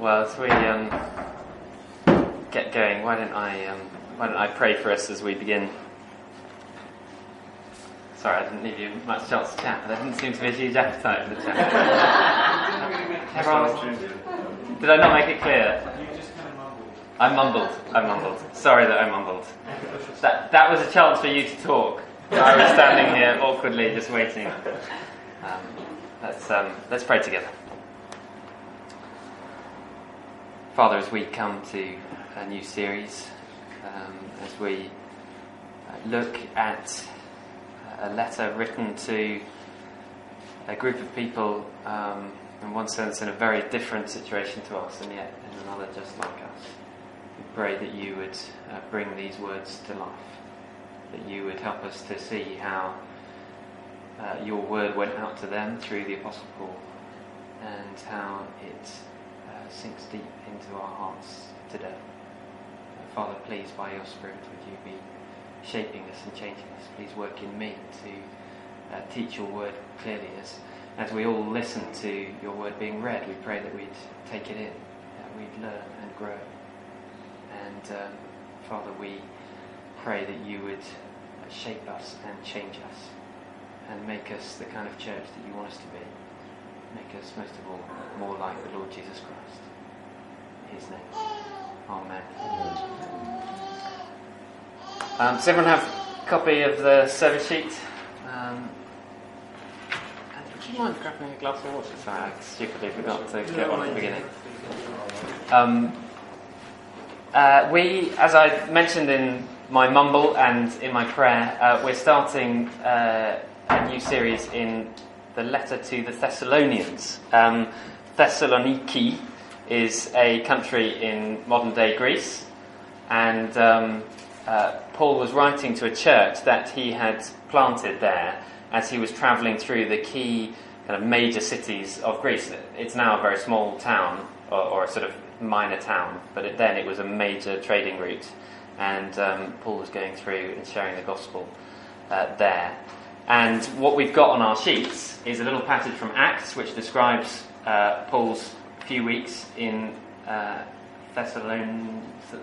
Well, as we um, get going, why don't I um, why don't I pray for us as we begin? Sorry, I didn't leave you much chance to chat. There didn't seem to be a huge appetite for the chat. Everyone, did I not make it clear? I mumbled. I mumbled. Sorry that I mumbled. That that was a chance for you to talk. I was standing here awkwardly, just waiting. Um, let's um, let's pray together. Father, as we come to a new series, um, as we uh, look at a letter written to a group of people, um, in one sense, in a very different situation to us, and yet in another just like us, we pray that you would uh, bring these words to life, that you would help us to see how uh, your word went out to them through the Apostle Paul, and how it sinks deep into our hearts today. Father, please, by your Spirit, would you be shaping us and changing us? Please work in me to uh, teach your word clearly. As, as we all listen to your word being read, we pray that we'd take it in, that we'd learn and grow. And um, Father, we pray that you would shape us and change us and make us the kind of church that you want us to be. Make us, most of all, more like the Lord Jesus Christ. His name. Amen. Um, does everyone have a copy of the service sheet? Um, would you mind grabbing a glass of water? Sorry, I stupidly forgot to get one at the beginning. Um, uh, we, as I mentioned in my mumble and in my prayer, uh, we're starting uh, a new series in the letter to the Thessalonians. Um, Thessaloniki is a country in modern day Greece, and um, uh, Paul was writing to a church that he had planted there as he was travelling through the key kind of major cities of Greece. It's now a very small town, or, or a sort of minor town, but it, then it was a major trading route, and um, Paul was going through and sharing the gospel uh, there. And what we've got on our sheets is a little passage from Acts, which describes uh, Paul's few weeks in uh, Thessalon-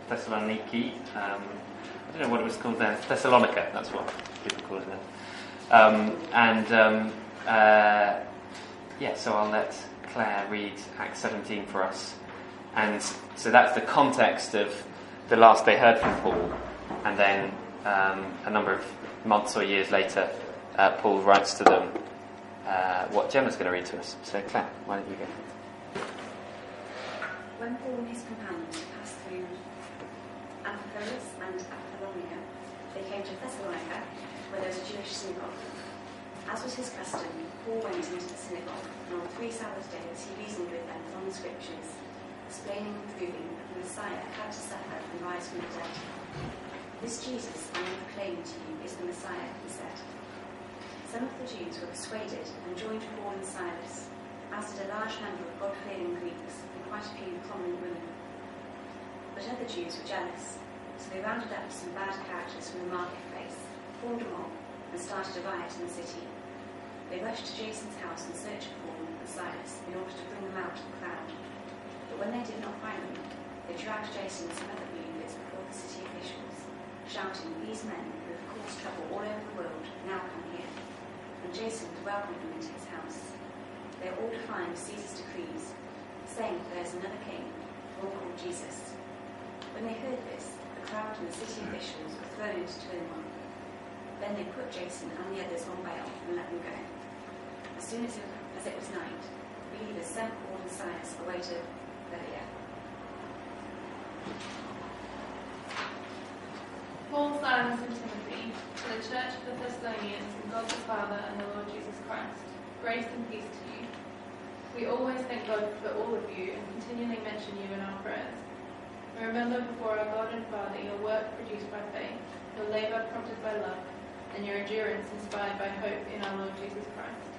Thessaloniki. Um, I don't know what it was called then. Thessalonica, that's what people call it. Um, and um, uh, yeah, so I'll let Claire read Acts 17 for us. And so that's the context of the last they heard from Paul. And then um, a number of months or years later, uh, Paul writes to them uh, what Gemma's going to read to us. So, Claire, why don't you go? When Paul and his companions passed through Amphipolis and Apollonia, they came to Thessalonica, where there was a Jewish synagogue. As was his custom, Paul went into the synagogue, and on three Sabbath days he reasoned with them from the Scriptures, explaining and proving that the Messiah had to suffer and rise from the dead. This Jesus I am proclaiming to you is the Messiah, he said. Some of the Jews were persuaded and joined Paul and Silas, as did a large number of God-fearing Greeks quite a few prominent women. But other Jews were jealous, so they rounded up some bad characters from the marketplace, formed a mob, and started a riot in the city. They rushed to Jason's house in search of Paul and Silas in order to bring them out of the crowd. But when they did not find them, they dragged Jason and some other believers before the city officials, shouting, These men who have caused trouble all over the world now come here and Jason to welcome them into his house. They are all defying Caesar's decrees, saying there is another king, one called Jesus. When they heard this, the crowd and the city officials were thrown into turmoil. Then they put Jason and the others on bail and let them go. As soon as it, as it was night, believers sent Paul and Silas away to Berea. Paul, Silas, and Timothy, to the church of the Thessalonians, and God the Father and the Lord Jesus Christ, grace and peace to you. We always thank God for all of you and continually mention you in our prayers. We remember before our God and Father your work produced by faith, your labour prompted by love, and your endurance inspired by hope in our Lord Jesus Christ.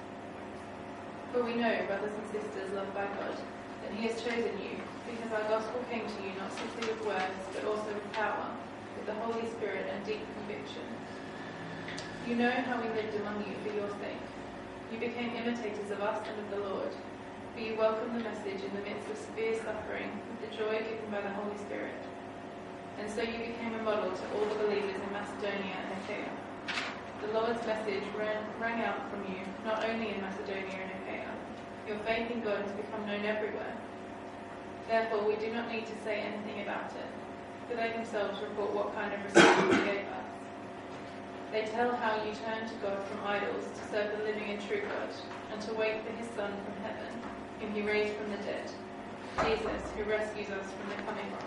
For we know, brothers and sisters loved by God, that He has chosen you, because our gospel came to you not simply with words, but also with power with the Holy Spirit and deep conviction. You know how we lived among you for your sake. You became imitators of us and of the Lord. For you welcome the message in the midst of severe suffering with the joy given by the Holy Spirit. And so you became a model to all the believers in Macedonia and Achaia. The Lord's message ran, rang out from you, not only in Macedonia and Achaia. Your faith in God has become known everywhere. Therefore, we do not need to say anything about it, for they themselves report what kind of response you gave us. They tell how you turned to God from idols to serve the living and true God, and to wait for his Son from whom he raised from the dead, Jesus, who rescues us from the coming wrath.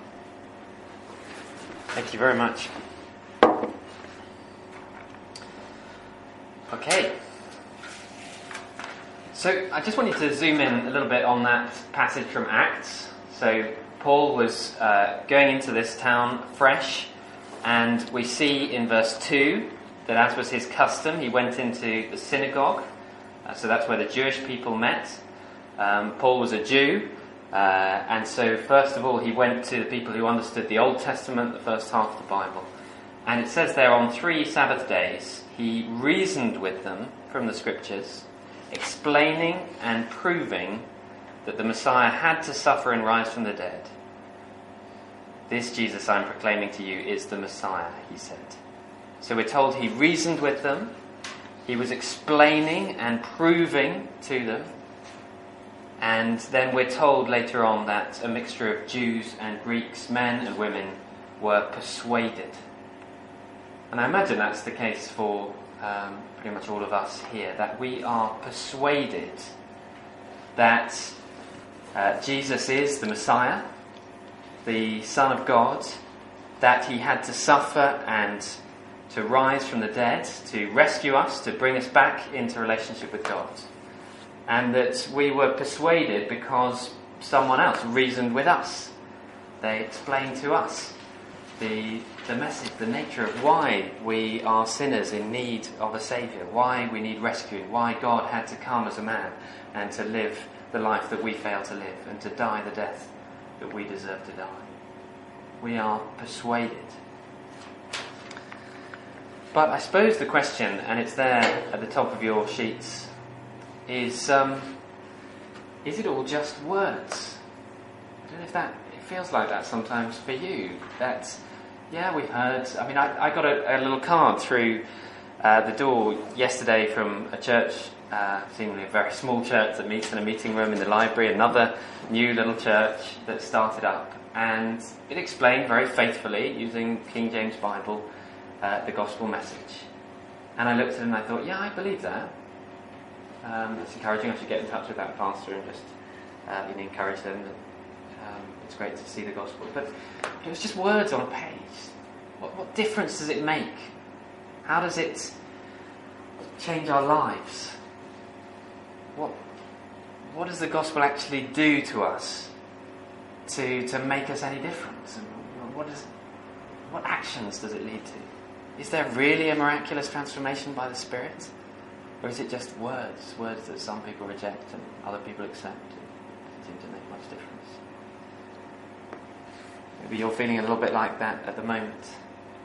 Thank you very much. Okay. So I just wanted to zoom in a little bit on that passage from Acts. So Paul was uh, going into this town fresh, and we see in verse 2 that as was his custom, he went into the synagogue. Uh, so that's where the Jewish people met. Um, Paul was a Jew, uh, and so first of all, he went to the people who understood the Old Testament, the first half of the Bible. And it says there on three Sabbath days, he reasoned with them from the scriptures, explaining and proving that the Messiah had to suffer and rise from the dead. This Jesus I'm proclaiming to you is the Messiah, he said. So we're told he reasoned with them, he was explaining and proving to them, and then we're told later on that a mixture of Jews and Greeks, men and women, were persuaded. And I imagine that's the case for um, pretty much all of us here, that we are persuaded that uh, Jesus is the Messiah, the Son of God, that he had to suffer and to rise from the dead, to rescue us, to bring us back into relationship with God. And that we were persuaded because someone else reasoned with us. They explained to us the, the message, the nature of why we are sinners in need of a Saviour, why we need rescuing, why God had to come as a man and to live the life that we fail to live and to die the death that we deserve to die. We are persuaded but I suppose the question, and it's there at the top of your sheets, is um, is it all just words? I don't know if that it feels like that sometimes for you. That yeah, we've heard. I mean, I, I got a, a, little card through uh, the door yesterday from a church, uh, seemingly a very small church that meets in a meeting room in the library. Another new little church that started up, and it explained very faithfully using King James Bible uh, the gospel message. And I looked at it and I thought, yeah, I believe that. Um, it's encouraging. I should get in touch with that pastor and just uh, you know, encourage them. Um, it's great to see the gospel. But it was just words on a page. What, what difference does it make? How does it change our lives? What, what does the gospel actually do to us to, to make us any different? what, is, what actions does it lead to? Is there really a miraculous transformation by the Spirit? Or is it just words, words that some people reject and other people accept? It doesn't seem to make much difference. Maybe you're feeling a little bit like that at the moment.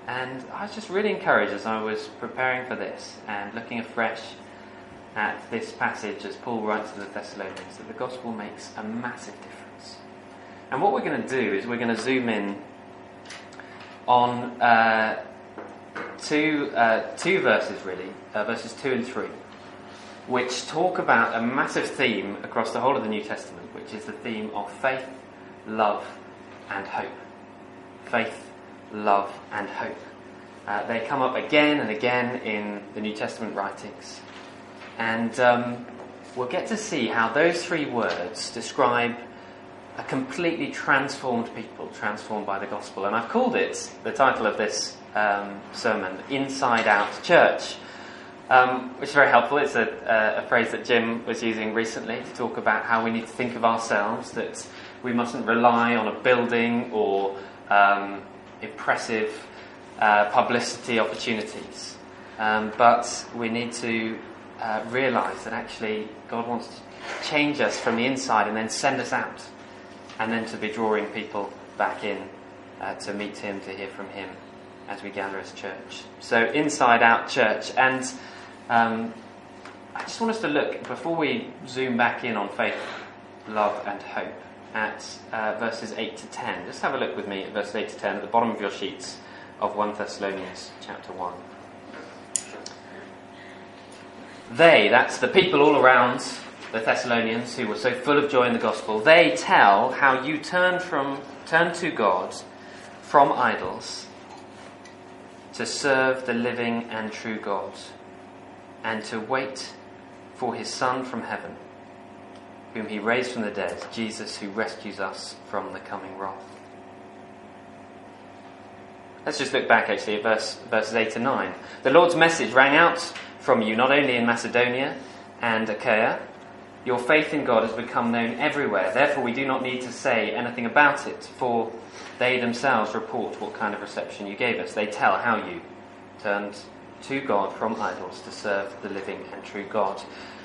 And I was just really encouraged as I was preparing for this and looking afresh at this passage as Paul writes to the Thessalonians that the gospel makes a massive difference. And what we're going to do is we're going to zoom in on uh, two, uh, two verses, really, uh, verses 2 and 3, which talk about a massive theme across the whole of the New Testament, which is the theme of faith, love, and hope. Faith, love, and hope. Uh, they come up again and again in the New Testament writings. And um, we'll get to see how those three words describe a completely transformed people, transformed by the gospel. And I've called it, the title of this um, sermon, Inside Out Church, um, which is very helpful. It's a, a, phrase that Jim was using recently to talk about how we need to think of ourselves, that we mustn't rely on a building or um, impressive uh, publicity opportunities. Um, but we need to uh, realize that actually God wants to change us from the inside and then send us out, and then to be drawing people back in uh, to meet Him, to hear from Him as we gather as church. So, inside out church. And um, I just want us to look, before we zoom back in on faith, love, and hope at uh, verses 8 to 10. Just have a look with me at verses 8 to 10 at the bottom of your sheets of 1 Thessalonians chapter 1. They, that's the people all around the Thessalonians who were so full of joy in the gospel, they tell how you turn from turn to God from idols to serve the living and true God and to wait for his Son from heaven, whom he raised from the dead, Jesus who rescues us from the coming wrath. Let's just look back actually at verse, verses 8 to 9. The Lord's message rang out from you not only in Macedonia and Achaia, your faith in God has become known everywhere. Therefore, we do not need to say anything about it, for they themselves report what kind of reception you gave us. They tell how you turned to God from idols to serve the living and true God.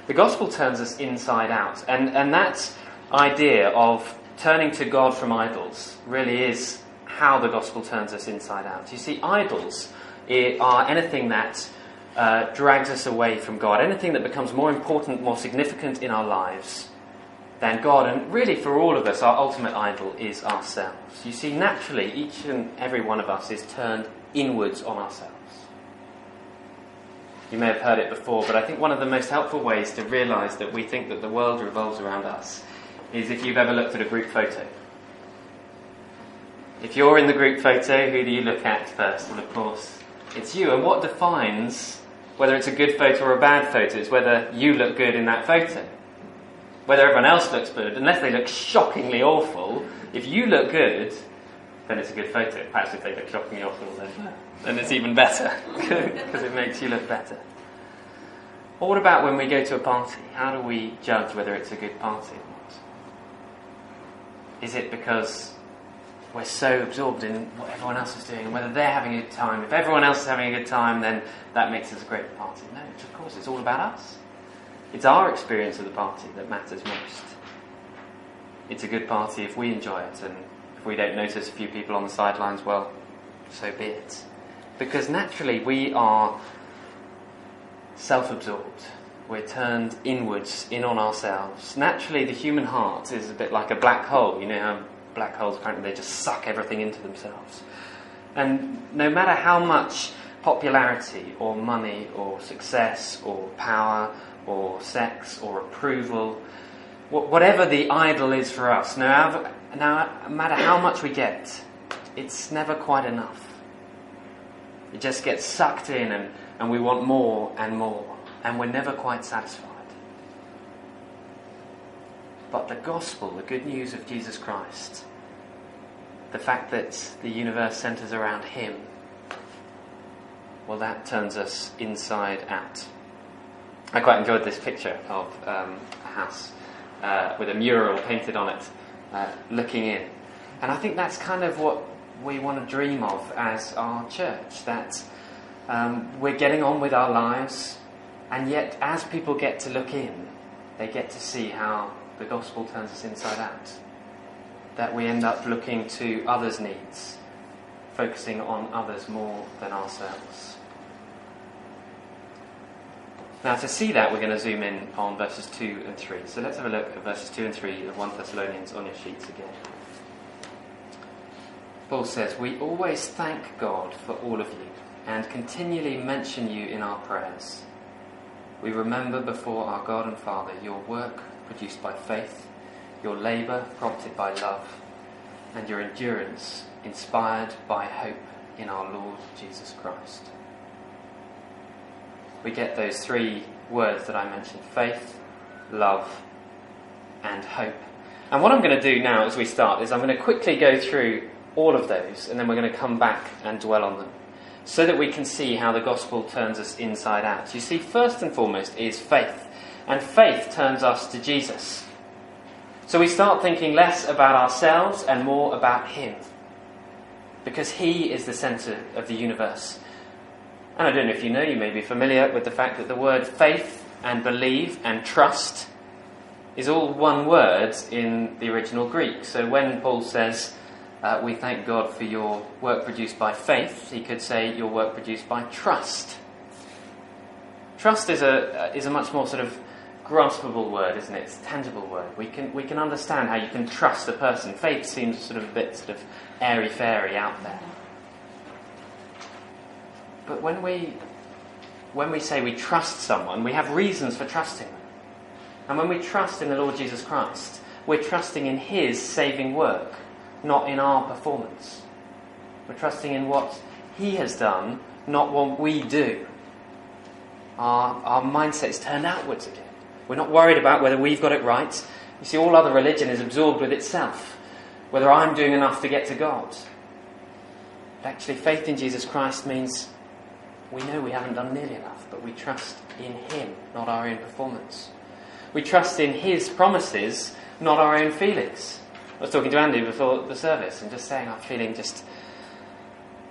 The gospel turns us inside out, and, and that idea of turning to God from idols really is how the gospel turns us inside out. You see, idols are anything that uh, drags us away from God, anything that becomes more important, more significant in our lives than God. And really, for all of us, our ultimate idol is ourselves. You see, naturally, each and every one of us is turned inwards on ourselves. You may have heard it before, but I think one of the most helpful ways to realize that we think that the world revolves around us is if you've ever looked at a group photo. If you're in the group photo, who do you look at first? Well, of course, it's you. And what defines whether it's a good photo or a bad photo is whether you look good in that photo. Whether everyone else looks good, unless they look shockingly awful, if you look good, then it's a good photo. Perhaps if they look shockingly awful, then, then it's even better, because it makes you look better. Or what about when we go to a party? How do we judge whether it's a good party or not? Is it because we're so absorbed in what everyone else is doing, whether they're having a good time. If everyone else is having a good time, then that makes us a great party. No, of course, it's all about us. It's our experience of the party that matters most. It's a good party if we enjoy it, and if we don't notice a few people on the sidelines, well, so be it. Because naturally, we are self absorbed. We're turned inwards, in on ourselves. Naturally, the human heart is a bit like a black hole. You know how black holes, apparently, they just suck everything into themselves. And no matter how much popularity or money or success or power or sex or approval, whatever the idol is for us, no matter how much we get, it's never quite enough. It just gets sucked in and, and we want more and more, and we're never quite satisfied. But the gospel, the good news of Jesus Christ, the fact that the universe centers around Him, well, that turns us inside out. I quite enjoyed this picture of um, a house uh, with a mural painted on it, uh, looking in. And I think that's kind of what we want to dream of as our church that um, we're getting on with our lives, and yet as people get to look in, they get to see how the gospel turns us inside out. That we end up looking to others' needs, focusing on others more than ourselves. Now, to see that, we're going to zoom in on verses 2 and 3. So let's have a look at verses 2 and 3 of 1 Thessalonians on your sheets again. Paul says, We always thank God for all of you and continually mention you in our prayers. We remember before our God and Father your work produced by faith, your labour prompted by love, and your endurance inspired by hope in our Lord Jesus Christ. We get those three words that I mentioned faith, love, and hope. And what I'm going to do now as we start is I'm going to quickly go through all of those and then we're going to come back and dwell on them so that we can see how the gospel turns us inside out. You see, first and foremost is faith and faith turns us to Jesus. So we start thinking less about ourselves and more about Him. Because He is the centre of the universe. And I don't know if you know, you may be familiar with the fact that the word faith and believe and trust is all one word in the original Greek. So when Paul says, uh, We thank God for your work produced by faith, he could say, Your work produced by trust. Trust is a, is a much more sort of graspable word, isn't it? It's a tangible word. We can, we can understand how you can trust a person. Faith seems sort of a bit sort of airy fairy out there. But when we, when we say we trust someone, we have reasons for trusting them. And when we trust in the Lord Jesus Christ, we're trusting in His saving work, not in our performance. We're trusting in what He has done, not what we do. Our, our mindset is turned outwards again. We're not worried about whether we've got it right. You see, all other religion is absorbed with itself, whether I'm doing enough to get to God. But actually, faith in Jesus Christ means we know we haven't done nearly enough, but we trust in Him, not our own performance. We trust in His promises, not our own feelings. I was talking to Andy before the service and just saying I'm feeling just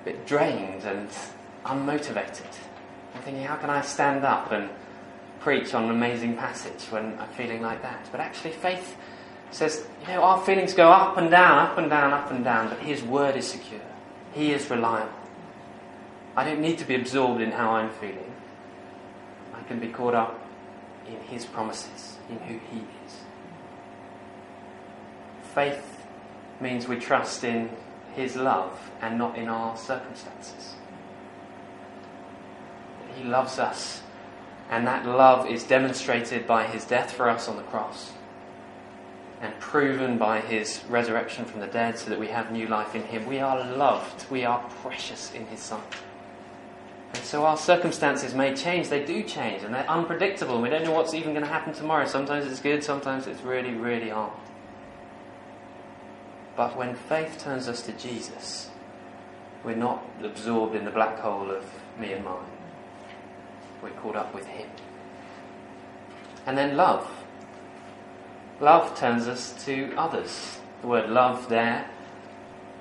a bit drained and unmotivated. I'm thinking, how can I stand up and preach on an amazing passage when I'm feeling like that? But actually, faith says, you know, our feelings go up and down, up and down, up and down, but His word is secure. He is reliable. I don't need to be absorbed in how I'm feeling. I can be caught up in His promises, in who He is. Faith means we trust in His love and not in our circumstances. He loves us, and that love is demonstrated by His death for us on the cross and proven by His resurrection from the dead so that we have new life in Him. We are loved, we are precious in His sight. And so our circumstances may change, they do change, and they're unpredictable. We don't know what's even going to happen tomorrow. Sometimes it's good, sometimes it's really, really hard. But when faith turns us to Jesus, we're not absorbed in the black hole of me and mine. We're caught up with Him. And then love. Love turns us to others. The word love there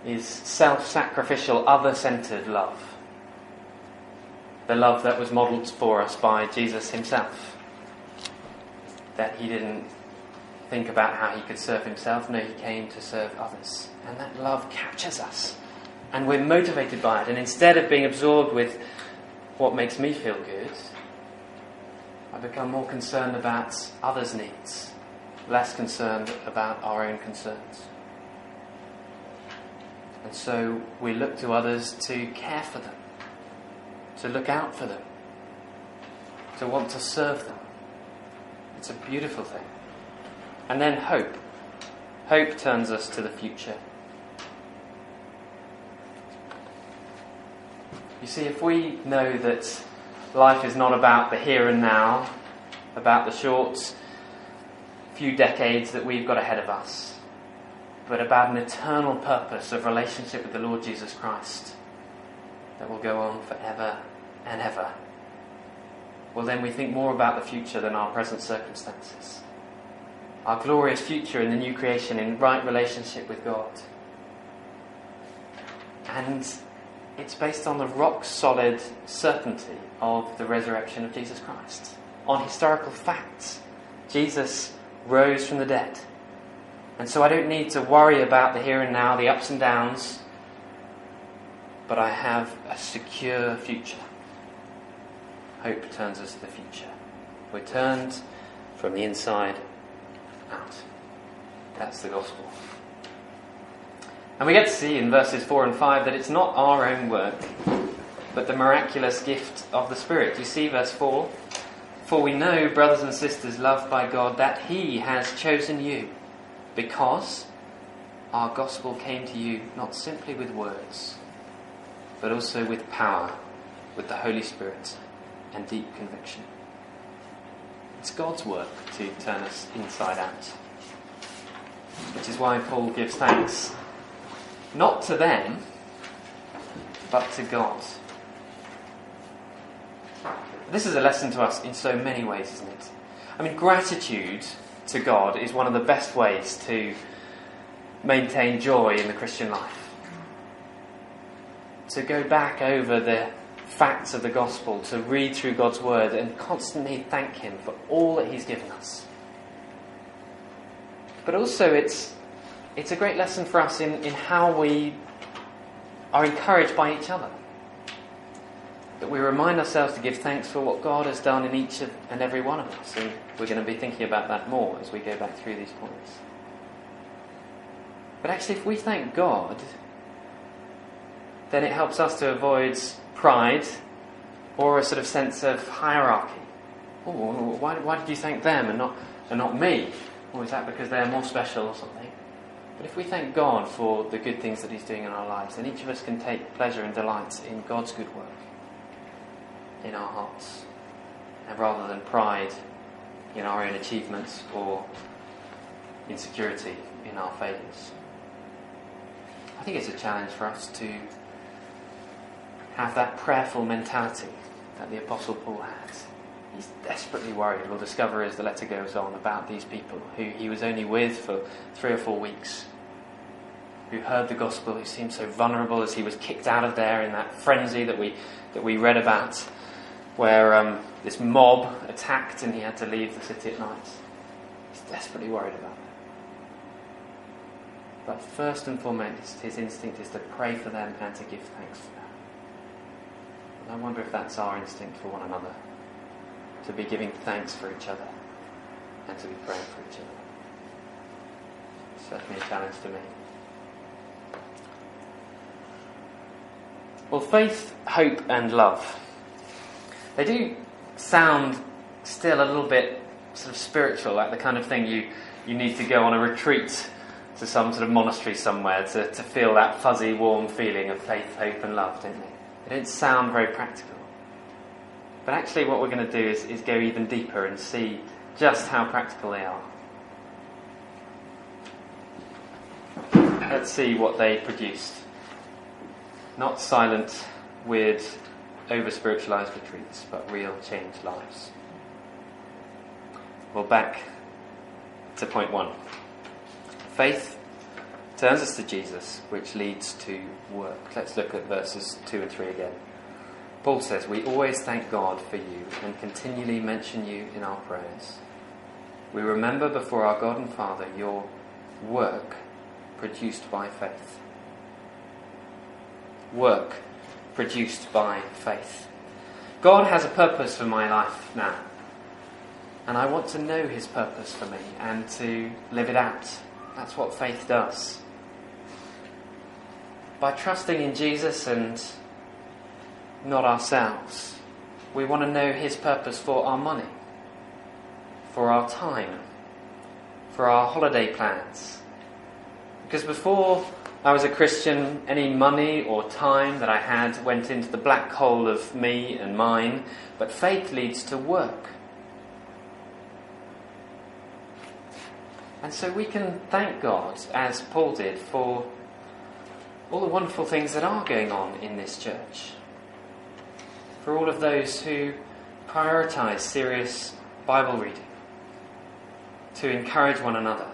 is self sacrificial, other centered love. The love that was modelled for us by Jesus Himself. That He didn't think about how He could serve Himself, no, He came to serve others. And that love captures us. And we're motivated by it. And instead of being absorbed with what makes me feel good, I become more concerned about others' needs, less concerned about our own concerns. And so we look to others to care for them, to look out for them, to want to serve them. It's a beautiful thing. And then hope. Hope turns us to the future. You see, if we know that life is not about the here and now, about the short few decades that we've got ahead of us, but about an eternal purpose of relationship with the Lord Jesus Christ that will go on forever and ever, well, then we think more about the future than our present circumstances. Our glorious future in the new creation in right relationship with God. And it's based on the rock solid certainty of the resurrection of Jesus Christ, on historical facts. Jesus rose from the dead. And so I don't need to worry about the here and now, the ups and downs, but I have a secure future. Hope turns us to the future. We're turned from the inside out. That's the gospel. And we get to see in verses 4 and 5 that it's not our own work, but the miraculous gift of the Spirit. You see verse 4? For we know, brothers and sisters loved by God, that He has chosen you, because our gospel came to you not simply with words, but also with power, with the Holy Spirit, and deep conviction. It's God's work to turn us inside out. Which is why Paul gives thanks not to them, but to God. This is a lesson to us in so many ways, isn't it? I mean, gratitude to God is one of the best ways to maintain joy in the Christian life. To go back over the facts of the gospel, to read through God's word and constantly thank Him for all that He's given us. But also, it's it's a great lesson for us in, in how we are encouraged by each other. that we remind ourselves to give thanks for what God has done in each of, and every one of us. And we're going to be thinking about that more as we go back through these points. But actually, if we thank God, then it helps us to avoid pride or a sort of sense of hierarchy. Oh, why, why did you thank them and not, and not me? Or is that because they're more special or something? But if we thank God for the good things that He's doing in our lives, then each of us can take pleasure and delight in God's good work in our hearts, and rather than pride in our own achievements or insecurity in our failures. I think it's a challenge for us to have that prayerful mentality that the Apostle Paul had. He's desperately worried, we'll discover as the letter goes on, about these people who he was only with for three or four weeks, who heard the gospel, who seemed so vulnerable as he was kicked out of there in that frenzy that we, that we read about, where um, this mob attacked and he had to leave the city at night. He's desperately worried about that. But first and foremost, his instinct is to pray for them and to give thanks for them. I wonder if that's our instinct for one another to be giving thanks for each other and to be praying for each other. Certainly a challenge to me. Well, faith, hope, and love. They do sound still a little bit sort of spiritual, like the kind of thing you, you need to go on a retreat to some sort of monastery somewhere to, to feel that fuzzy, warm feeling of faith, hope, and love, don't they? They don't sound very practical. But actually, what we're going to do is, is go even deeper and see just how practical they are. Let's see what they produced. Not silent, weird, over spiritualized retreats, but real changed lives. Well, back to point one. Faith turns us to Jesus, which leads to work. Let's look at verses 2 and 3 again. Paul says, We always thank God for you and continually mention you in our prayers. We remember before our God and Father your work produced by faith. Work produced by faith. God has a purpose for my life now. And I want to know his purpose for me and to live it out. That's what faith does by trusting in Jesus and not ourselves. We want to know His purpose for our money, for our time, for our holiday plans. Because before I was a Christian, any money or time that I had went into the black hole of me and mine, but faith leads to work. And so we can thank God, as Paul did, for all the wonderful things that are going on in this church. For all of those who prioritize serious Bible reading, to encourage one another,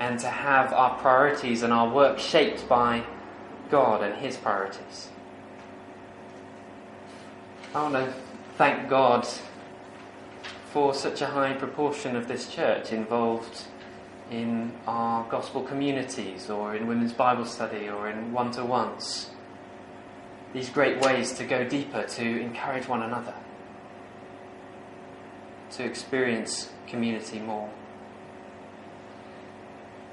and to have our priorities and our work shaped by God and His priorities. I want to thank God for such a high proportion of this church involved in our gospel communities or in women's Bible study or in one to ones. These great ways to go deeper, to encourage one another, to experience community more.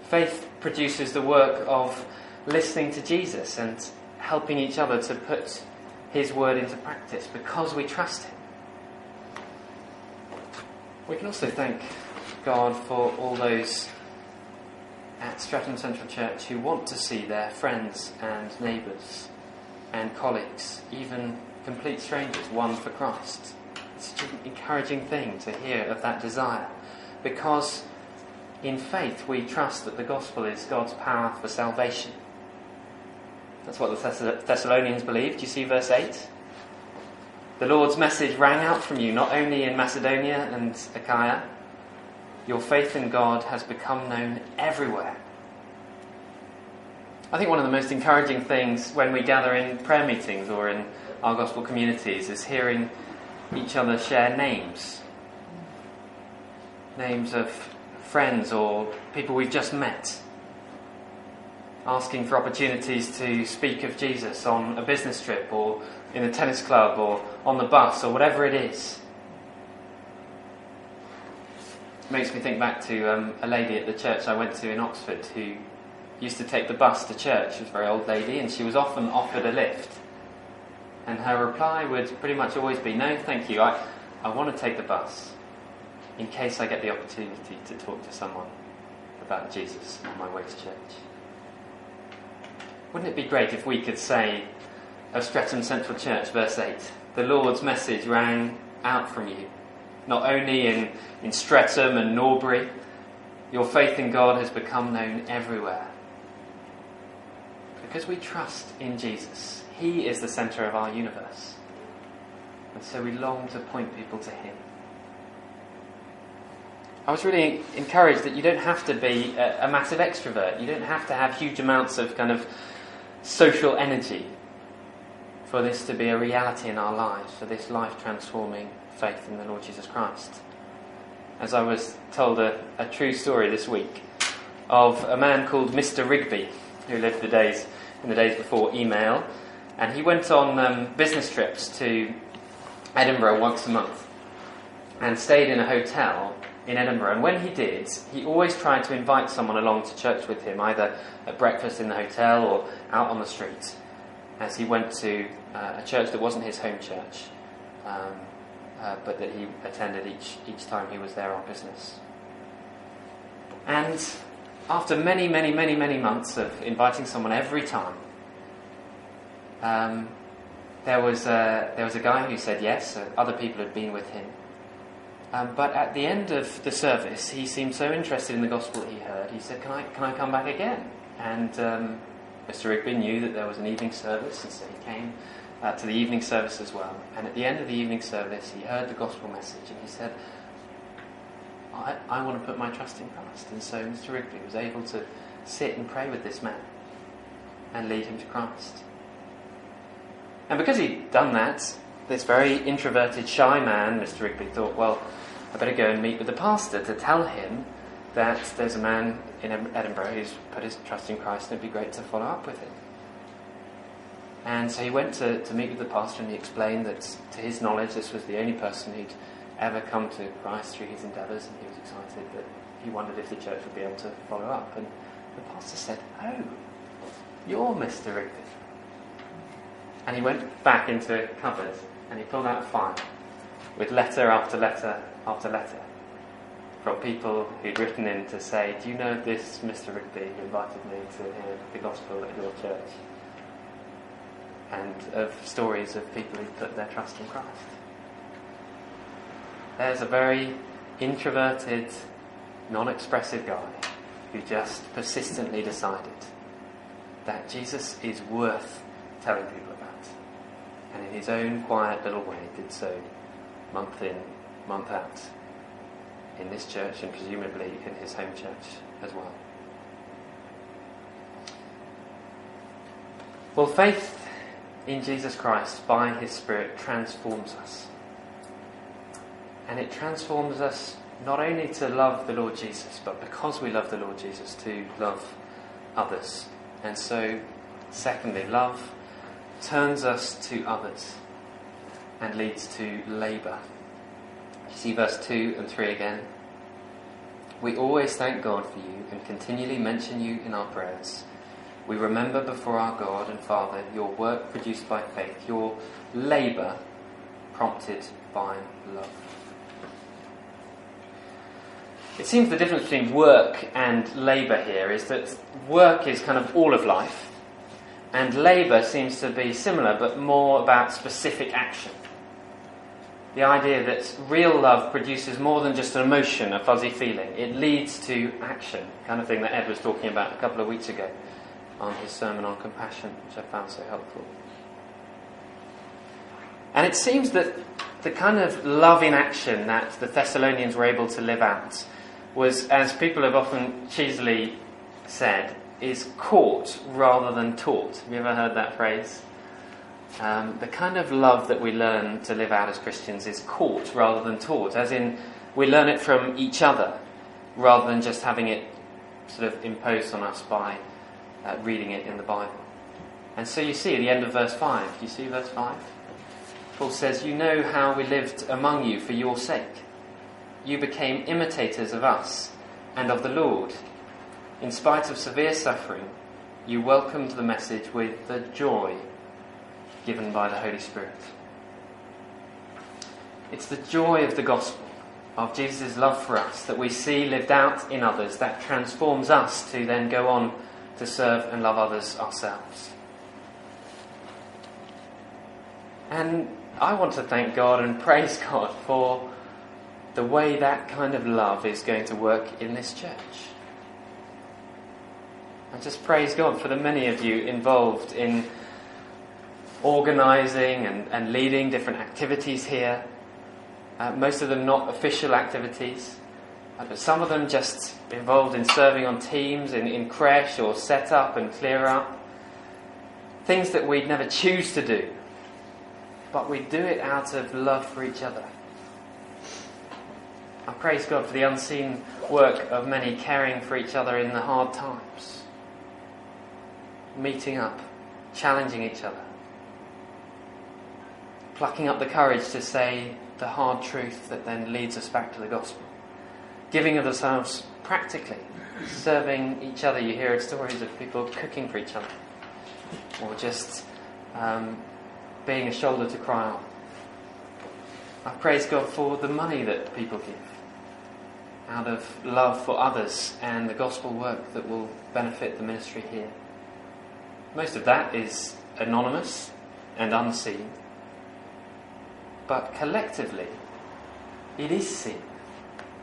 Faith produces the work of listening to Jesus and helping each other to put his word into practice because we trust him. We can also thank God for all those at Streatham Central Church who want to see their friends and neighbours and colleagues, even complete strangers, won for Christ. It's such an encouraging thing to hear of that desire because in faith we trust that the gospel is God's power for salvation. That's what the Thessalonians believed. You see verse 8? The Lord's message rang out from you not only in Macedonia and Achaia, your faith in God has become known everywhere. I think one of the most encouraging things when we gather in prayer meetings or in our gospel communities is hearing each other share names. Names of friends or people we've just met. asking for opportunities to speak of Jesus on a business trip or in a tennis club or on the bus or whatever it is. It makes me think back to um, a lady at the church I went to in Oxford who used to take the bus to church. She was a very old lady and she was often offered a lift. And her reply would pretty much always be, No, thank you, I, I want to take the bus in case I get the opportunity to talk to someone about Jesus on my way to church. Wouldn't it be great if we could say of Streatham Central Church, verse 8, the Lord's message rang out from you, not only in, in Streatham and Norbury, your faith in God has become known everywhere. Because we trust in Jesus. He is the centre of our universe. And so we long to point people to Him. I was really encouraged that you don't have to be a, a massive extrovert. You don't have to have huge amounts of kind of social energy for this to be a reality in our lives, for this life transforming faith in the Lord Jesus Christ. As I was told a, a true story this week of a man called Mr. Rigby, who lived the days in the days before email, and he went on um, business trips to Edinburgh once a month and stayed in a hotel in Edinburgh. And when he did, he always tried to invite someone along to church with him, either at breakfast in the hotel or out on the street, as he went to uh, a church that wasn't his home church, um, uh, but that he attended each, each time he was there on business. And after many, many, many, many months of inviting someone every time, um, there was a, there was a guy who said yes. Uh, other people had been with him, um, but at the end of the service, he seemed so interested in the gospel he heard. He said, "Can I, can I come back again?" And um, Mr. Rigby knew that there was an evening service, and so he came uh, to the evening service as well. And at the end of the evening service, he heard the gospel message, and he said, I, I want to put my trust in Christ." And so Mr. Rigby was able to sit and pray with this man and lead him to Christ. And because he'd done that, this very introverted, shy man, Mr. Rigby, thought, well, I better go and meet with the pastor to tell him that there's a man in Edinburgh who's put his trust in Christ and it'd be great to follow up with him. And so he went to, to meet with the pastor and he explained that, to his knowledge, this was the only person who'd ever come to Christ through his endeavours and he was excited that he wondered if the church would be able to follow up. And the pastor said, Oh, you're Mr. Rigby. And he went back into cupboard and he pulled out a file with letter after letter after letter from people who'd written in to say, Do you know this Mr. Rigby who invited me to hear the gospel at your church? And of stories of people who put their trust in Christ. There's a very introverted, non expressive guy who just persistently decided that Jesus is worth telling people about. And in his own quiet little way did so month in, month out in this church and presumably in his home church as well. Well, faith in Jesus Christ by his Spirit transforms us. And it transforms us not only to love the Lord Jesus, but because we love the Lord Jesus, to love others. And so, secondly, love turns us to others and leads to labour. See verse 2 and 3 again. We always thank God for you and continually mention you in our prayers. We remember before our God and Father your work produced by faith, your labour prompted by love. It seems the difference between work and labour here is that work is kind of all of life, and labour seems to be similar but more about specific action. The idea that real love produces more than just an emotion, a fuzzy feeling. It leads to action, kind of thing that Ed was talking about a couple of weeks ago on his sermon on compassion, which I found so helpful. And it seems that the kind of love in action that the Thessalonians were able to live out was, as people have often cheesily said, is caught rather than taught. Have you ever heard that phrase? Um, the kind of love that we learn to live out as Christians is caught rather than taught, as in we learn it from each other rather than just having it sort of imposed on us by uh, reading it in the Bible. And so you see at the end of verse 5, you see verse 5? Paul says, You know how we lived among you for your sake. You became imitators of us and of the Lord. In spite of severe suffering, you welcomed the message with the joy given by the Holy Spirit. It's the joy of the gospel, of Jesus' love for us, that we see lived out in others, that transforms us to then go on to serve and love others ourselves. And I want to thank God and praise God for the way that kind of love is going to work in this church. I just praise God for the many of you involved in organising and, and leading different activities here. Uh, most of them not official activities, Uh, but some of them just involved in serving on teams, in, in creche or set up and clear up. Things that we'd never choose to do, but we do it out of love for each other. I praise God for the unseen work of many caring for each other in the hard times, meeting up, challenging each other, plucking up the courage to say the hard truth that then leads us back to the gospel, giving of themselves practically, serving each other. You hear stories of people cooking for each other, or just um, being a shoulder to cry on. I praise God for the money that people give out of love for others and the gospel work that will benefit the ministry here. Most of that is anonymous and unseen, but collectively, it is seen,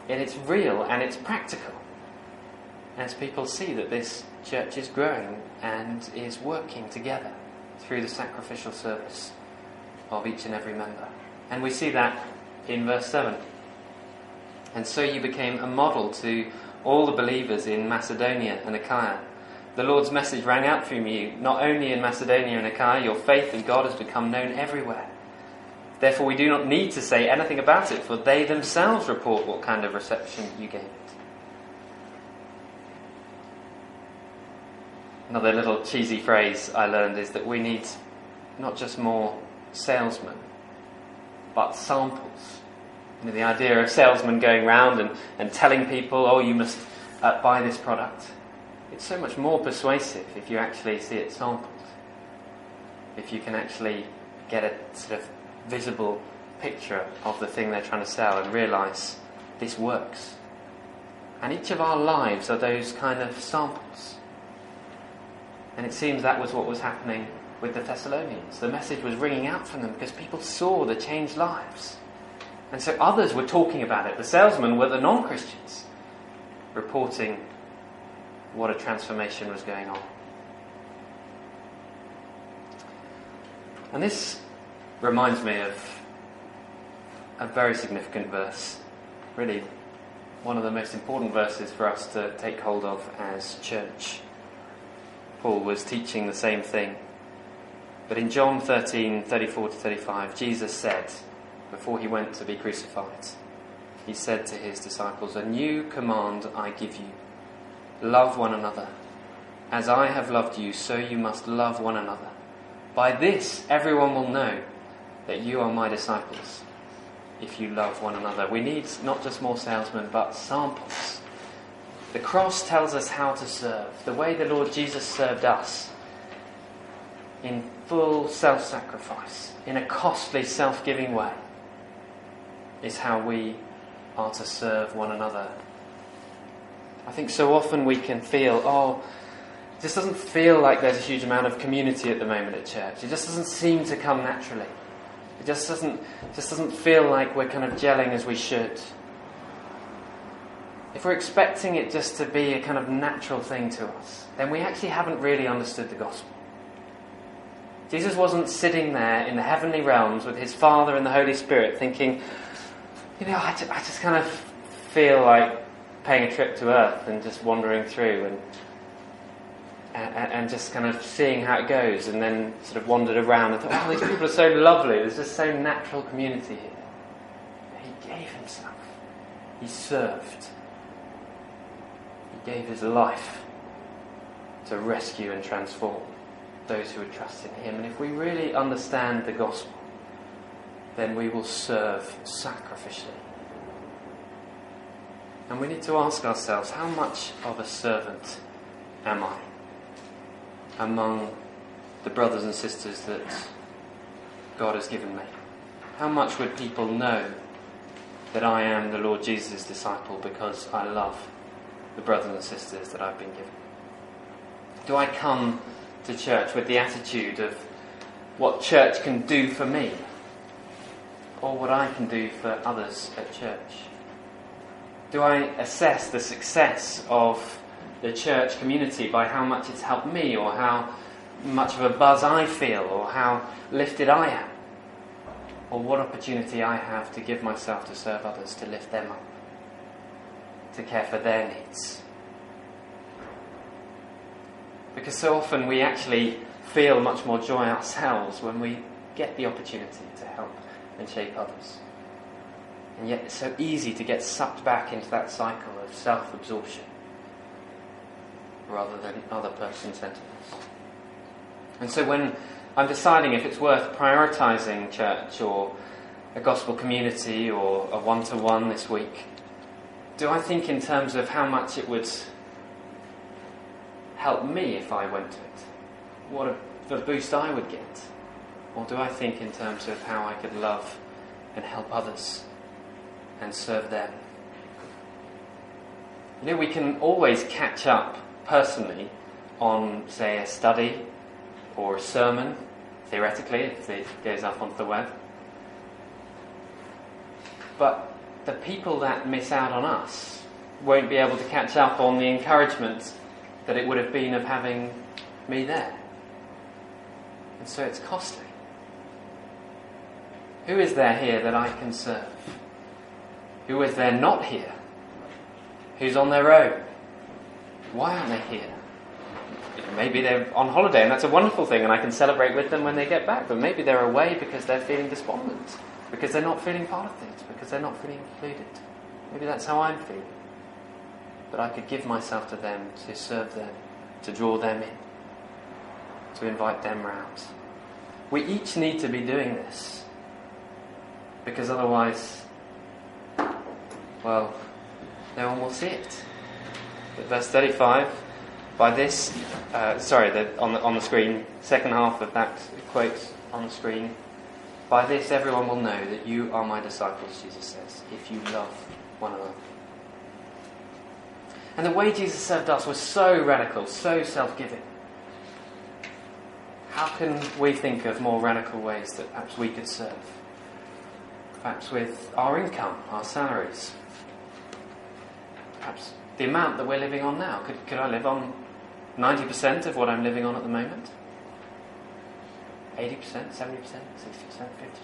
and it's real and it's practical. As people see that this church is growing and is working together through the sacrificial service of each and every member. And we see that in verse 7. And so you became a model to all the believers in Macedonia and Achaia. The Lord's message rang out from you, not only in Macedonia and Achaia, your faith in God has become known everywhere. Therefore, we do not need to say anything about it, for they themselves report what kind of reception you gave it. Another little cheesy phrase I learned is that we need not just more salesmen, but samples. You know, the idea of salesmen going around and, and telling people, oh, you must uh, buy this product. It's so much more persuasive if you actually see it sampled. If you can actually get a sort of visible picture of the thing they're trying to sell and realize this works. And each of our lives are those kind of samples. And it seems that was what was happening with the Thessalonians. The message was ringing out from them because people saw the changed lives. And so others were talking about it. The salesmen were the non Christians, reporting what a transformation was going on. And this reminds me of a very significant verse, really one of the most important verses for us to take hold of as church. Paul was teaching the same thing. But in John 13 34 to 35, Jesus said, before he went to be crucified, he said to his disciples, A new command I give you love one another. As I have loved you, so you must love one another. By this, everyone will know that you are my disciples if you love one another. We need not just more salesmen, but samples the cross tells us how to serve, the way the Lord Jesus served us in full self sacrifice, in a costly self giving way, is how we are to serve one another. I think so often we can feel, oh, it just doesn't feel like there's a huge amount of community at the moment at church. It just doesn't seem to come naturally. It just doesn't, just doesn't feel like we're kind of gelling as we should if we're expecting it just to be a kind of natural thing to us, then we actually haven't really understood the gospel. Jesus wasn't sitting there in the heavenly realms with his Father and the Holy Spirit thinking, you know, I I just kind of feel like paying a trip to earth and just wandering through and, and, and just kind of seeing how it goes and then sort of wandered around and thought, oh, these people are so lovely. There's just so natural community here. He gave himself. He served He gave his life to rescue and transform those who would trust in Him. And if we really understand the gospel, then we will serve sacrificially. And we need to ask ourselves how much of a servant am I among the brothers and sisters that God has given me? How much would people know that I am the Lord Jesus' disciple because I love the brothers and sisters that I've been given? Do I come to church with the attitude of what church can do for me or what I can do for others at church? Do I assess the success of the church community by how much it's helped me or how much of a buzz I feel or how lifted I am? Or what opportunity I have to give myself to serve others, to lift them up, to care for their needs? Because so often we actually feel much more joy ourselves when we get the opportunity to help and shape others. And yet it's so easy to get sucked back into that cycle of self absorption rather than other person centeredness. And so when I'm deciding if it's worth prioritizing church or a gospel community or a one to one this week, do I think in terms of how much it would help me if I went to it? What a, the boost I would get? Or do I think in terms of how I could love and help others and serve them? You know, we can always catch up personally on, say, a study or a sermon, theoretically, if it goes up onto the web. But the people that miss out on us won't be able to catch up on the encouragement that it would have been of having me there. And so it's costly. Who is there here that I can serve? Who is there not here? Who's on their own? Why aren't they here? Maybe they're on holiday and that's a wonderful thing and I can celebrate with them when they get back, but maybe they're away because they're feeling despondent, because they're not feeling part of things, because they're not feeling included. Maybe that's how I'm feeling. But I could give myself to them to serve them, to draw them in, to invite them round. We each need to be doing this because otherwise, well, no one will see it. Verse 35, by this, uh, sorry, the, on, the, on the screen, second half of that quote on the screen, by this everyone will know that you are my disciples, Jesus says, if you love one another. And the way Jesus served us was so radical, so self giving. How can we think of more radical ways that perhaps we could serve? Perhaps with our income, our salaries. Perhaps the amount that we're living on now. Could, could I live on 90% of what I'm living on at the moment? 80%, 70%, 60%,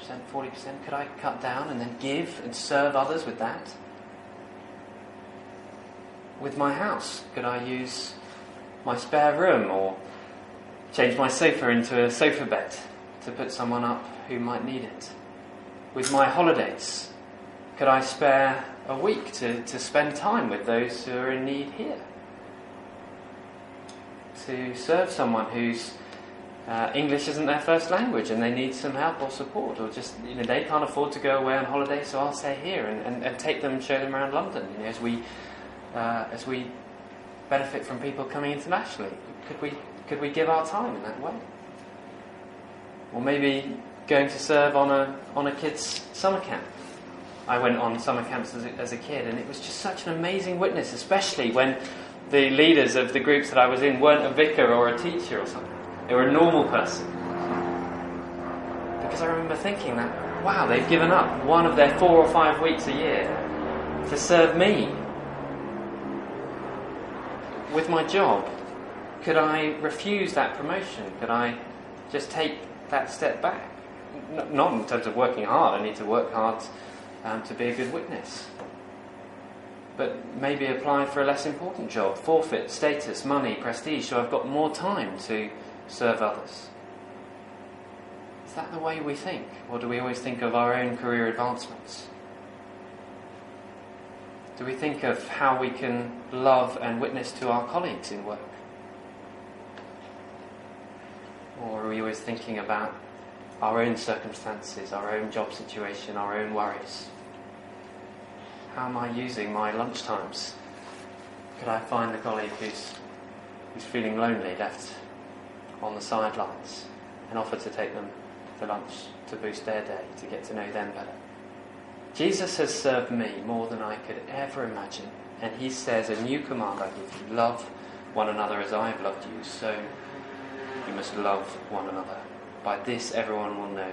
50%, 40%? Could I cut down and then give and serve others with that? with my house? Could I use my spare room or change my sofa into a sofa bed to put someone up who might need it? With my holidays, could I spare a week to, to spend time with those who are in need here? To serve someone whose uh, English isn't their first language and they need some help or support, or just you know they can't afford to go away on holiday, so I'll stay here and, and, and take them, and show them around London. You know, as we uh, as we benefit from people coming internationally? Could we, could we give our time in that way? Or maybe going to serve on a, on a kid's summer camp. I went on summer camps as a, as a kid, and it was just such an amazing witness, especially when the leaders of the groups that I was in weren't a vicar or a teacher or something. They were a normal person. Because I remember thinking that, wow, they've given up one of their four or five weeks a year to serve me with my job, could I refuse that promotion? Could I just take that step back? Not in terms of working hard, I need to work hard um, to be a good witness. But maybe apply for a less important job, forfeit status, money, prestige, so I've got more time to serve others. Is that the way we think? Or do we always think of our own career advancements? Do we think of how we can love and witness to our colleagues in work? Or are we always thinking about our own circumstances, our own job situation, our own worries? How am I using my lunch times? Could I find the colleague who's, who's feeling lonely, left on the sidelines, and offer to take them for lunch to boost their day, to get to know them better? Jesus has served me more than I could ever imagine. And he says, A new command I give you love one another as I have loved you, so you must love one another. By this everyone will know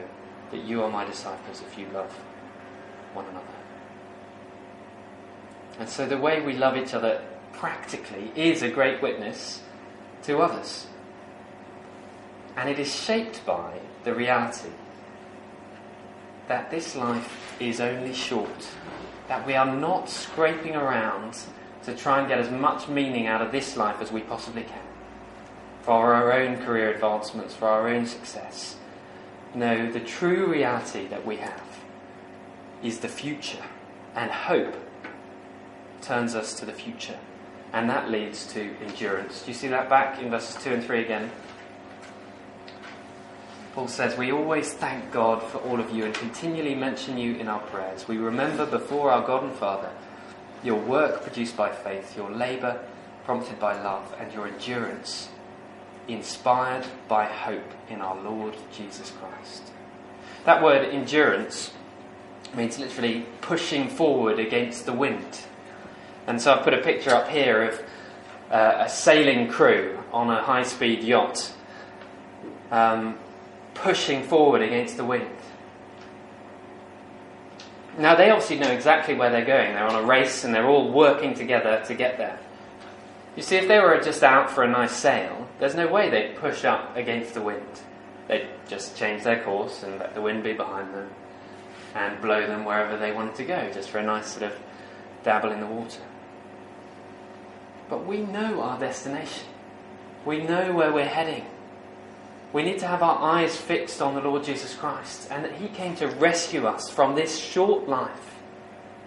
that you are my disciples if you love one another. And so the way we love each other practically is a great witness to others. And it is shaped by the reality that this life is only short, that we are not scraping around to try and get as much meaning out of this life as we possibly can for our own career advancements, for our own success. No, the true reality that we have is the future, and hope turns us to the future, and that leads to endurance. Do you see that back in verses 2 and 3 again? Paul says, We always thank God for all of you and continually mention you in our prayers. We remember before our God and Father your work produced by faith, your labour prompted by love, and your endurance inspired by hope in our Lord Jesus Christ. That word endurance means literally pushing forward against the wind. And so I've put a picture up here of uh, a sailing crew on a high speed yacht. Um, pushing forward against the wind. Now, they obviously know exactly where they're going. They're on a race and they're all working together to get there. You see, if they were just out for a nice sail, there's no way they'd push up against the wind. They'd just change their course and let the wind be behind them and blow them wherever they wanted to go, just for a nice sort of dabble in the water. But we know our destination. We know where we're heading. We need to have our eyes fixed on the Lord Jesus Christ and that He came to rescue us from this short life,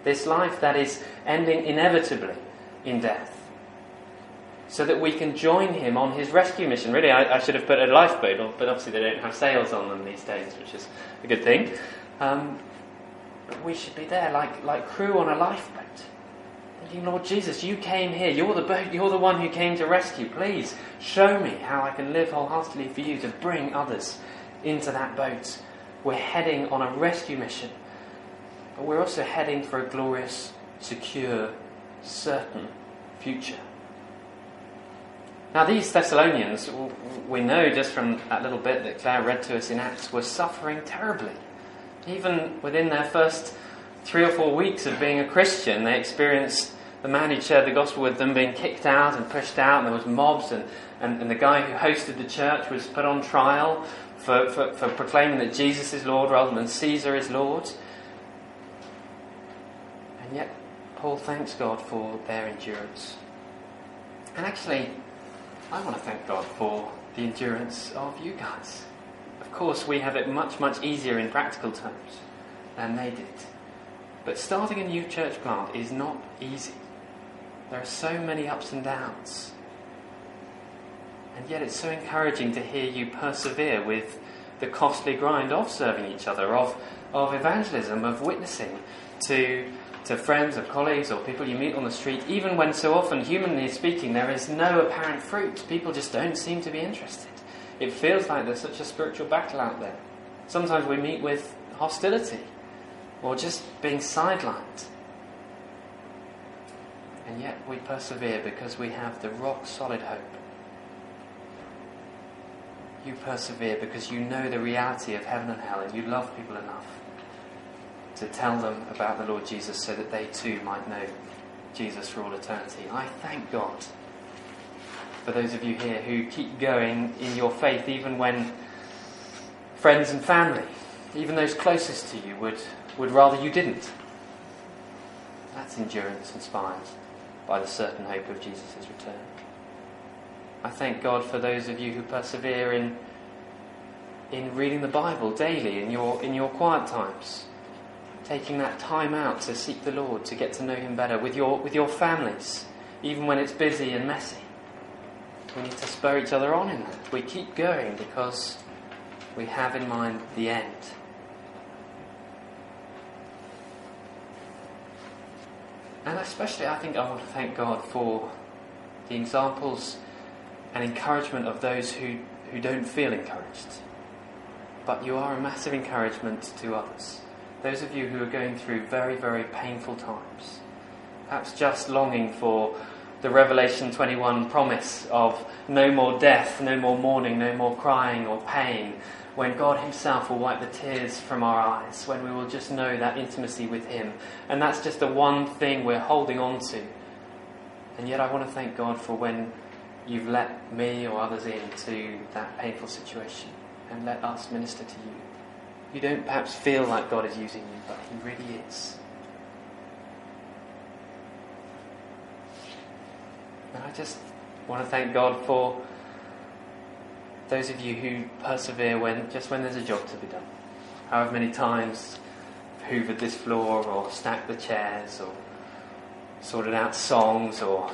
this life that is ending inevitably in death, so that we can join Him on His rescue mission. Really, I, I should have put a lifeboat, on but obviously they don't have sails on them these days, which is a good thing. Um, but we should be there like, like crew on a lifeboat. Thinking, Lord Jesus, you came here. You're the boat. You're the one who came to rescue. Please show me how I can live wholeheartedly for you to bring others into that boat. We're heading on a rescue mission, but we're also heading for a glorious, secure, certain future. Now, these Thessalonians, we know just from that little bit that Claire read to us in Acts, were suffering terribly. Even within their first three or four weeks of being a Christian, they experienced the man who shared the gospel with them being kicked out and pushed out, and there was mobs, and, and, and the guy who hosted the church was put on trial for, for, for proclaiming that Jesus is Lord rather than Caesar is Lord. And yet, Paul thanks God for their endurance. And actually, I want to thank God for the endurance of you guys. Of course, we have it much, much easier in practical terms than they did. But starting a new church plant is not easy. There are so many ups and downs. And yet it's so encouraging to hear you persevere with the costly grind of serving each other, of, of evangelism, of witnessing to, to friends or colleagues or people you meet on the street, even when so often, humanly speaking, there is no apparent fruit. People just don't seem to be interested. It feels like there's such a spiritual battle out there. Sometimes we meet with hostility or just being sidelined. And yet we persevere because we have the rock solid hope. You persevere because you know the reality of heaven and hell and you love people enough to tell them about the Lord Jesus so that they too might know Jesus for all eternity. I thank God for those of you here who keep going in your faith even when friends and family, even those closest to you, would, would rather you didn't. That's endurance inspired by the certain hope of Jesus' return. I thank God for those of you who persevere in, in reading the Bible daily in your, in your quiet times, taking that time out to seek the Lord, to get to know Him better with your, with your families, even when it's busy and messy. We need to spur each other on in that. We keep going because We have in mind the end. And especially, I think I want to thank God for the examples and encouragement of those who, who don't feel encouraged. But you are a massive encouragement to others. Those of you who are going through very, very painful times, perhaps just longing for the Revelation 21 promise of no more death, no more mourning, no more crying or pain, when God Himself will wipe the tears from our eyes, when we will just know that intimacy with Him. And that's just the one thing we're holding on to. And yet, I want to thank God for when you've let me or others into that painful situation and let us minister to you. You don't perhaps feel like God is using you, but He really is. And I just want to thank God for those of you who persevere when just when there's a job to be done. However many times hoovered this floor or stacked the chairs or sorted out songs or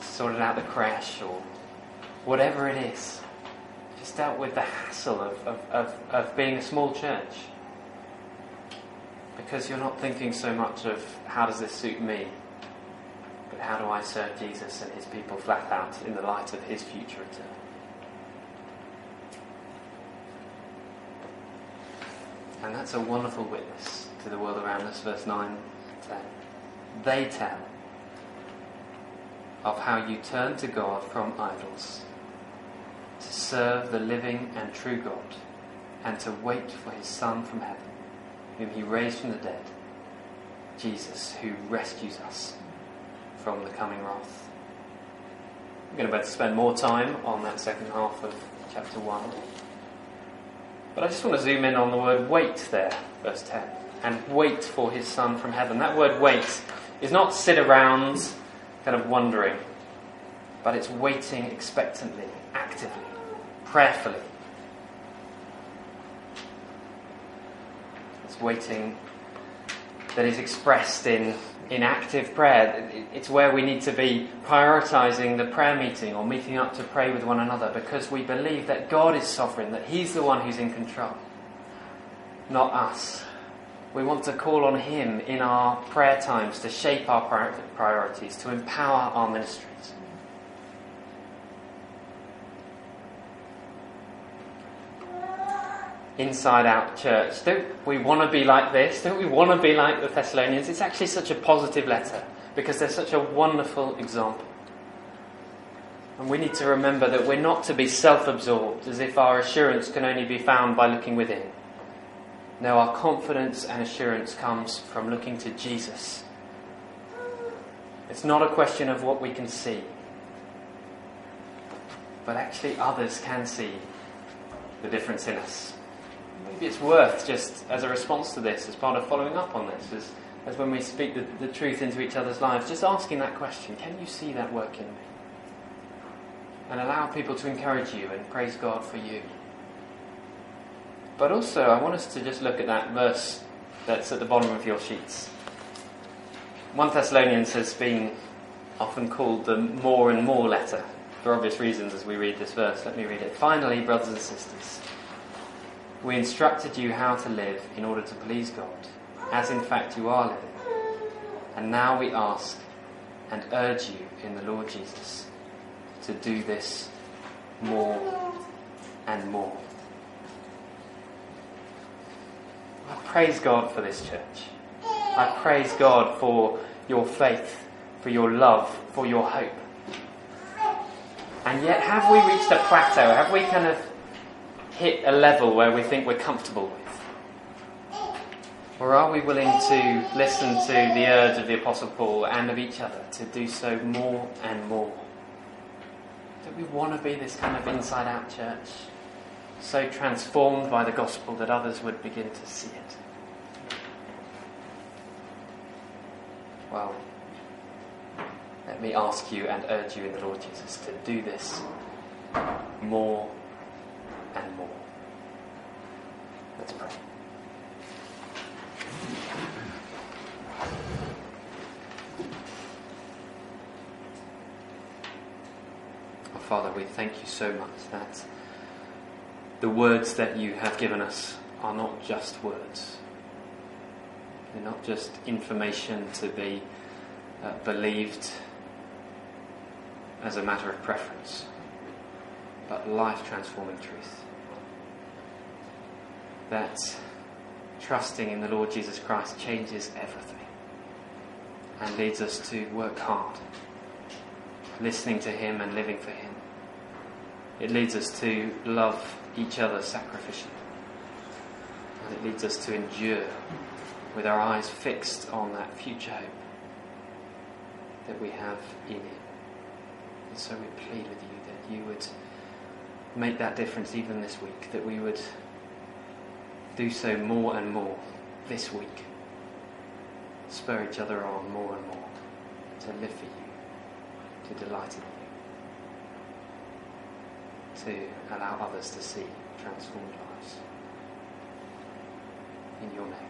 sorted out the creche or whatever it is. Just dealt with the hassle of, of, of, of being a small church. Because you're not thinking so much of how does this suit me, but how do I serve Jesus and his people flat out in the light of his future return? And that's a wonderful witness to the world around us, verse 9 10. They tell of how you turn to God from idols to serve the living and true God and to wait for his Son from heaven, whom he raised from the dead, Jesus, who rescues us from the coming wrath. I'm going to better spend more time on that second half of chapter 1. But I just want to zoom in on the word wait there, verse 10. And wait for his Son from heaven. That word wait is not sit around kind of wondering, but it's waiting expectantly, actively, prayerfully. It's waiting that is expressed in, in active prayer. It's where we need to be prioritizing the prayer meeting or meeting up to pray with one another because we believe that God is sovereign, that He's the one who's in control, not us. We want to call on Him in our prayer times to shape our priorities, to empower our ministries. Inside out church. Don't we want to be like this? Don't we want to be like the Thessalonians? It's actually such a positive letter because they're such a wonderful example. And we need to remember that we're not to be self absorbed as if our assurance can only be found by looking within. No, our confidence and assurance comes from looking to Jesus. It's not a question of what we can see, but actually others can see the difference in us. Maybe it's worth just as a response to this, as part of following up on this, as, as when we speak the, the truth into each other's lives, just asking that question can you see that work in me? And allow people to encourage you and praise God for you. But also, I want us to just look at that verse that's at the bottom of your sheets. 1 Thessalonians has been often called the more and more letter for obvious reasons as we read this verse. Let me read it. Finally, brothers and sisters, we instructed you how to live in order to please God, as in fact you are living. And now we ask and urge you in the Lord Jesus to do this more and more. I praise God for this church. I praise God for your faith, for your love, for your hope. And yet, have we reached a plateau? Have we kind of hit a level where we think we're comfortable with? Or are we willing to listen to the urge of the Apostle Paul and of each other to do so more and more? Do we want to be this kind of inside out church? so transformed by the gospel that others would begin to see it. Well, let me ask you and urge you in the Lord Jesus to do this more and more. Let's pray. Father, we thank you so much that the words that you have given us are not just words. They're not just information to be uh, believed as a matter of preference, but life transforming truth. That trusting in the Lord Jesus Christ changes everything and leads us to work hard, listening to Him and living for Him. It leads us to love each other sacrificially. And it leads us to endure with our eyes fixed on that future hope that we have in Him. And so we plead with you that you would make that difference even this week, that we would do so more and more this week. Spur each other on more and more to live for you, to delight in you, to allow others to see transformed lives. In your name.